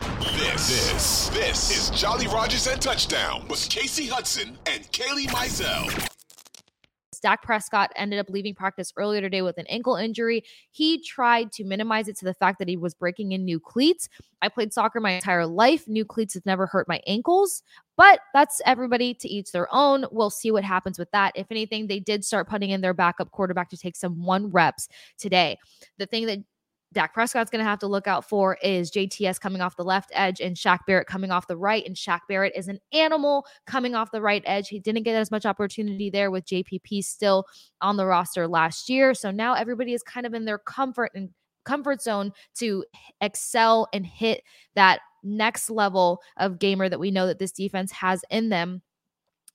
This, this, this is Jolly Rogers and Touchdown with Casey Hudson and Kaylee Mizell. Dak Prescott ended up leaving practice earlier today with an ankle injury. He tried to minimize it to the fact that he was breaking in new cleats. I played soccer my entire life. New cleats have never hurt my ankles, but that's everybody to each their own. We'll see what happens with that. If anything, they did start putting in their backup quarterback to take some one reps today. The thing that Dak Prescott's going to have to look out for is JTS coming off the left edge and Shaq Barrett coming off the right. And Shaq Barrett is an animal coming off the right edge. He didn't get as much opportunity there with JPP still on the roster last year. So now everybody is kind of in their comfort and comfort zone to excel and hit that next level of gamer that we know that this defense has in them.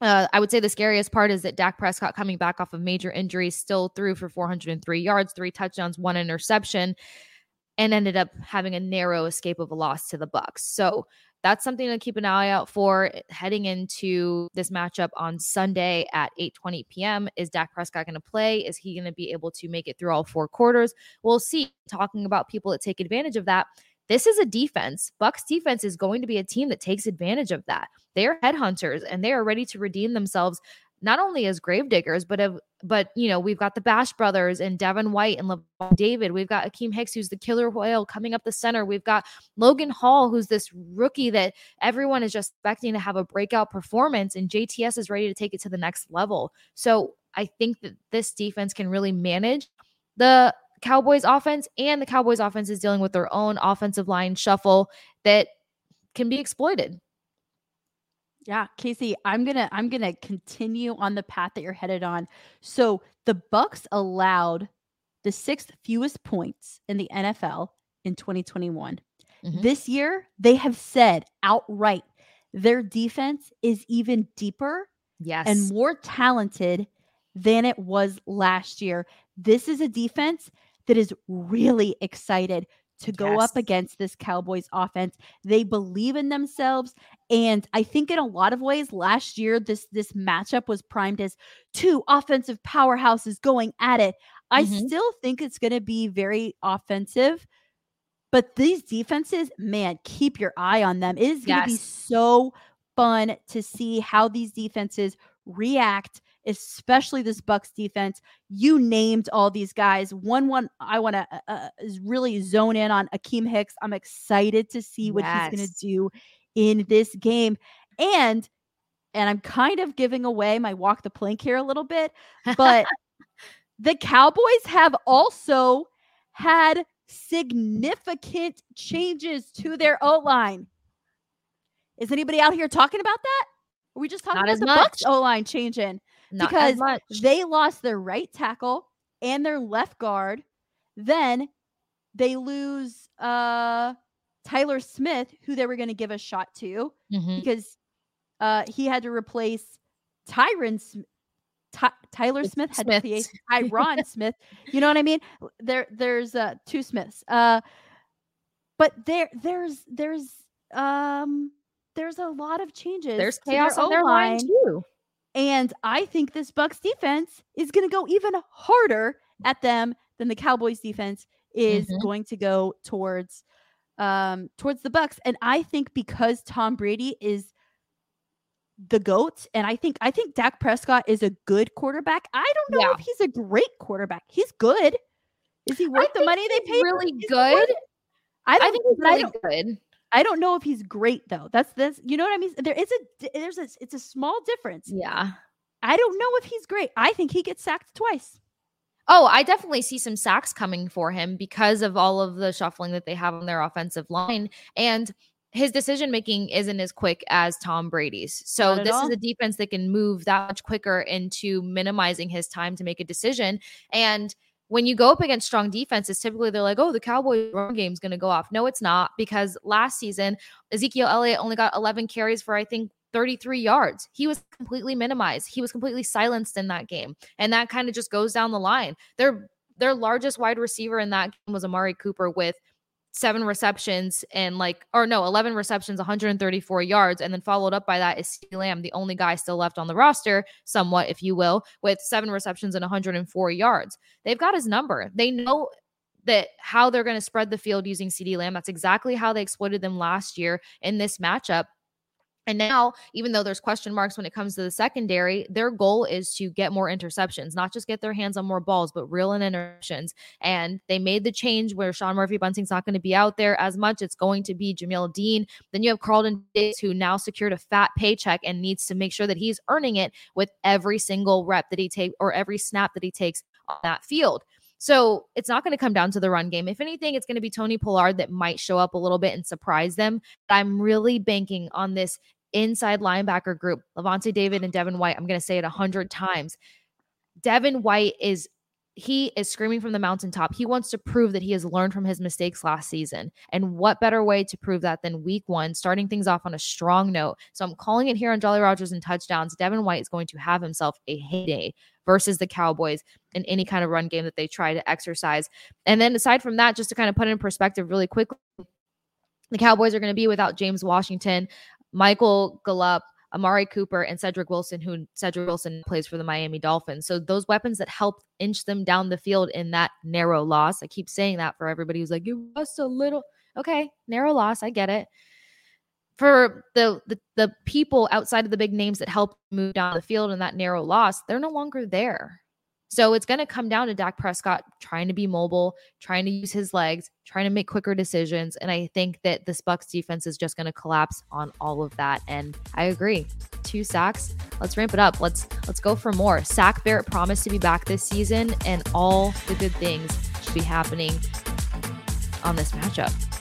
Uh, I would say the scariest part is that Dak Prescott coming back off of major injuries still threw for 403 yards, three touchdowns, one interception, and ended up having a narrow escape of a loss to the Bucs. So that's something to keep an eye out for heading into this matchup on Sunday at 8:20 p.m. Is Dak Prescott going to play? Is he going to be able to make it through all four quarters? We'll see. Talking about people that take advantage of that. This is a defense. Bucs defense is going to be a team that takes advantage of that. They are headhunters and they are ready to redeem themselves not only as gravediggers, but of but you know, we've got the Bash brothers and Devin White and Lavonte David. We've got Akiem Hicks, who's the killer whale coming up the center. We've got Logan Hall, who's this rookie that everyone is just expecting to have a breakout performance, and JTS is ready to take it to the next level. So I think that this defense can really manage the Cowboys offense, and the Cowboys offense is dealing with their own offensive line shuffle that can be exploited. Yeah, Casey, I'm going to I'm going to continue on the path that you're headed on. So, the Bucs allowed the sixth fewest points in the NFL in 2021. Mm-hmm. This year, they have said outright their defense is even deeper yes. and more talented than it was last year. This is a defense that is really excited to go yes. up against this Cowboys offense. They believe in themselves and I think in a lot of ways last year this this matchup was primed as two offensive powerhouses going at it. I mm-hmm. still think it's going to be very offensive. But these defenses, man, keep your eye on them. It is going to yes. be so fun to see how these defenses react especially this Bucs defense. You named all these guys. One one I want to uh, uh really zone in on Akiem Hicks. I'm excited to see what yes. he's going to do in this game. And and I'm kind of giving away my walk the plank here a little bit, but the Cowboys have also had significant changes to their O line. Is anybody out here talking about that? We just talked Not about the much. Bucs O line changing? Not because they lost their right tackle and their left guard. Then they lose uh Tyler Smith, who they were going to give a shot to mm-hmm. because uh he had to replace Tyron Smith. Ty- Tyler Smith had Smith. to Tyron Smith. You know what I mean? There, there's uh, two Smiths. Uh, but there, there's, there's, um, there's a lot of changes. There's chaos on their line too. And I think this Bucs defense is going to go even harder at them than the Cowboys defense is mm-hmm. going to go towards um towards the Bucs. And I think because Tom Brady is the goat and I think I think Dak Prescott is a good quarterback. I don't know yeah. if he's a great quarterback. He's good. Is he worth the money they pay? Really good. I, don't, I think he's really good. I don't know if he's great though. That's this. You know what I mean? There is a there's a it's a small difference. Yeah. I don't know if he's great. I think he gets sacked twice. Oh, I definitely see some sacks coming for him because of all of the shuffling that they have on their offensive line. And his decision making isn't as quick as Tom Brady's. So this all. is a defense that can move that much quicker into minimizing his time to make a decision. And when you go up against strong defenses, typically they're like, oh, the Cowboys run game is going to go off. No, it's not because last season, Ezekiel Elliott only got 11 carries for, I think, 33 yards. He was completely minimized. He was completely silenced in that game. And that kind of just goes down the line. Their their largest wide receiver in that game was Amari Cooper with seven receptions and like, or no, 11 receptions, 134 yards. And then followed up by that is CeeDee Lamb, the only guy still left on the roster, somewhat, if you will, with seven receptions and 104 yards. They've got his number. They know that how they're going to spread the field using CeeDee Lamb. That's exactly how they exploited them last year in this matchup. And now, even though there's question marks when it comes to the secondary, their goal is to get more interceptions, not just get their hands on more balls, but real in interceptions. And they made the change where Sean Murphy Bunting's not going to be out there as much. It's going to be Jamel Dean. Then you have Carlton Diggs, who now secured a fat paycheck and needs to make sure that he's earning it with every single rep that he takes or every snap that he takes on that field. So it's not going to come down to the run game. If anything, it's going to be Tony Pollard that might show up a little bit and surprise them. But I'm really banking on this inside linebacker group, Lavonte David and Devin White. I'm going to say it a hundred times. Devin White is he is screaming from the mountaintop. He wants to prove that he has learned from his mistakes last season. And what better way to prove that than week one, starting things off on a strong note? So I'm calling it here on Jolly Rogers and touchdowns. Devin White is going to have himself a heyday versus the Cowboys in any kind of run game that they try to exercise. And then aside from that, just to kind of put in perspective really quickly, the Cowboys are going to be without James Washington, Michael Gallup, Amari Cooper, and Cedric Wilson, who Cedric Wilson plays for the Miami Dolphins. So those weapons that helped inch them down the field in that narrow loss. I keep saying that for everybody who's like, you lost a little. Okay, narrow loss. I get it for the, the the people outside of the big names that helped move down the field in that narrow loss, they're no longer there. So it's going to come down to Dak Prescott trying to be mobile, trying to use his legs, trying to make quicker decisions, and I think that this Bucs defense is just going to collapse on all of that. And I agree. Two sacks. Let's ramp it up. Let's let's go for more. Sack Barrett promised to be back this season, and all the good things should be happening on this matchup.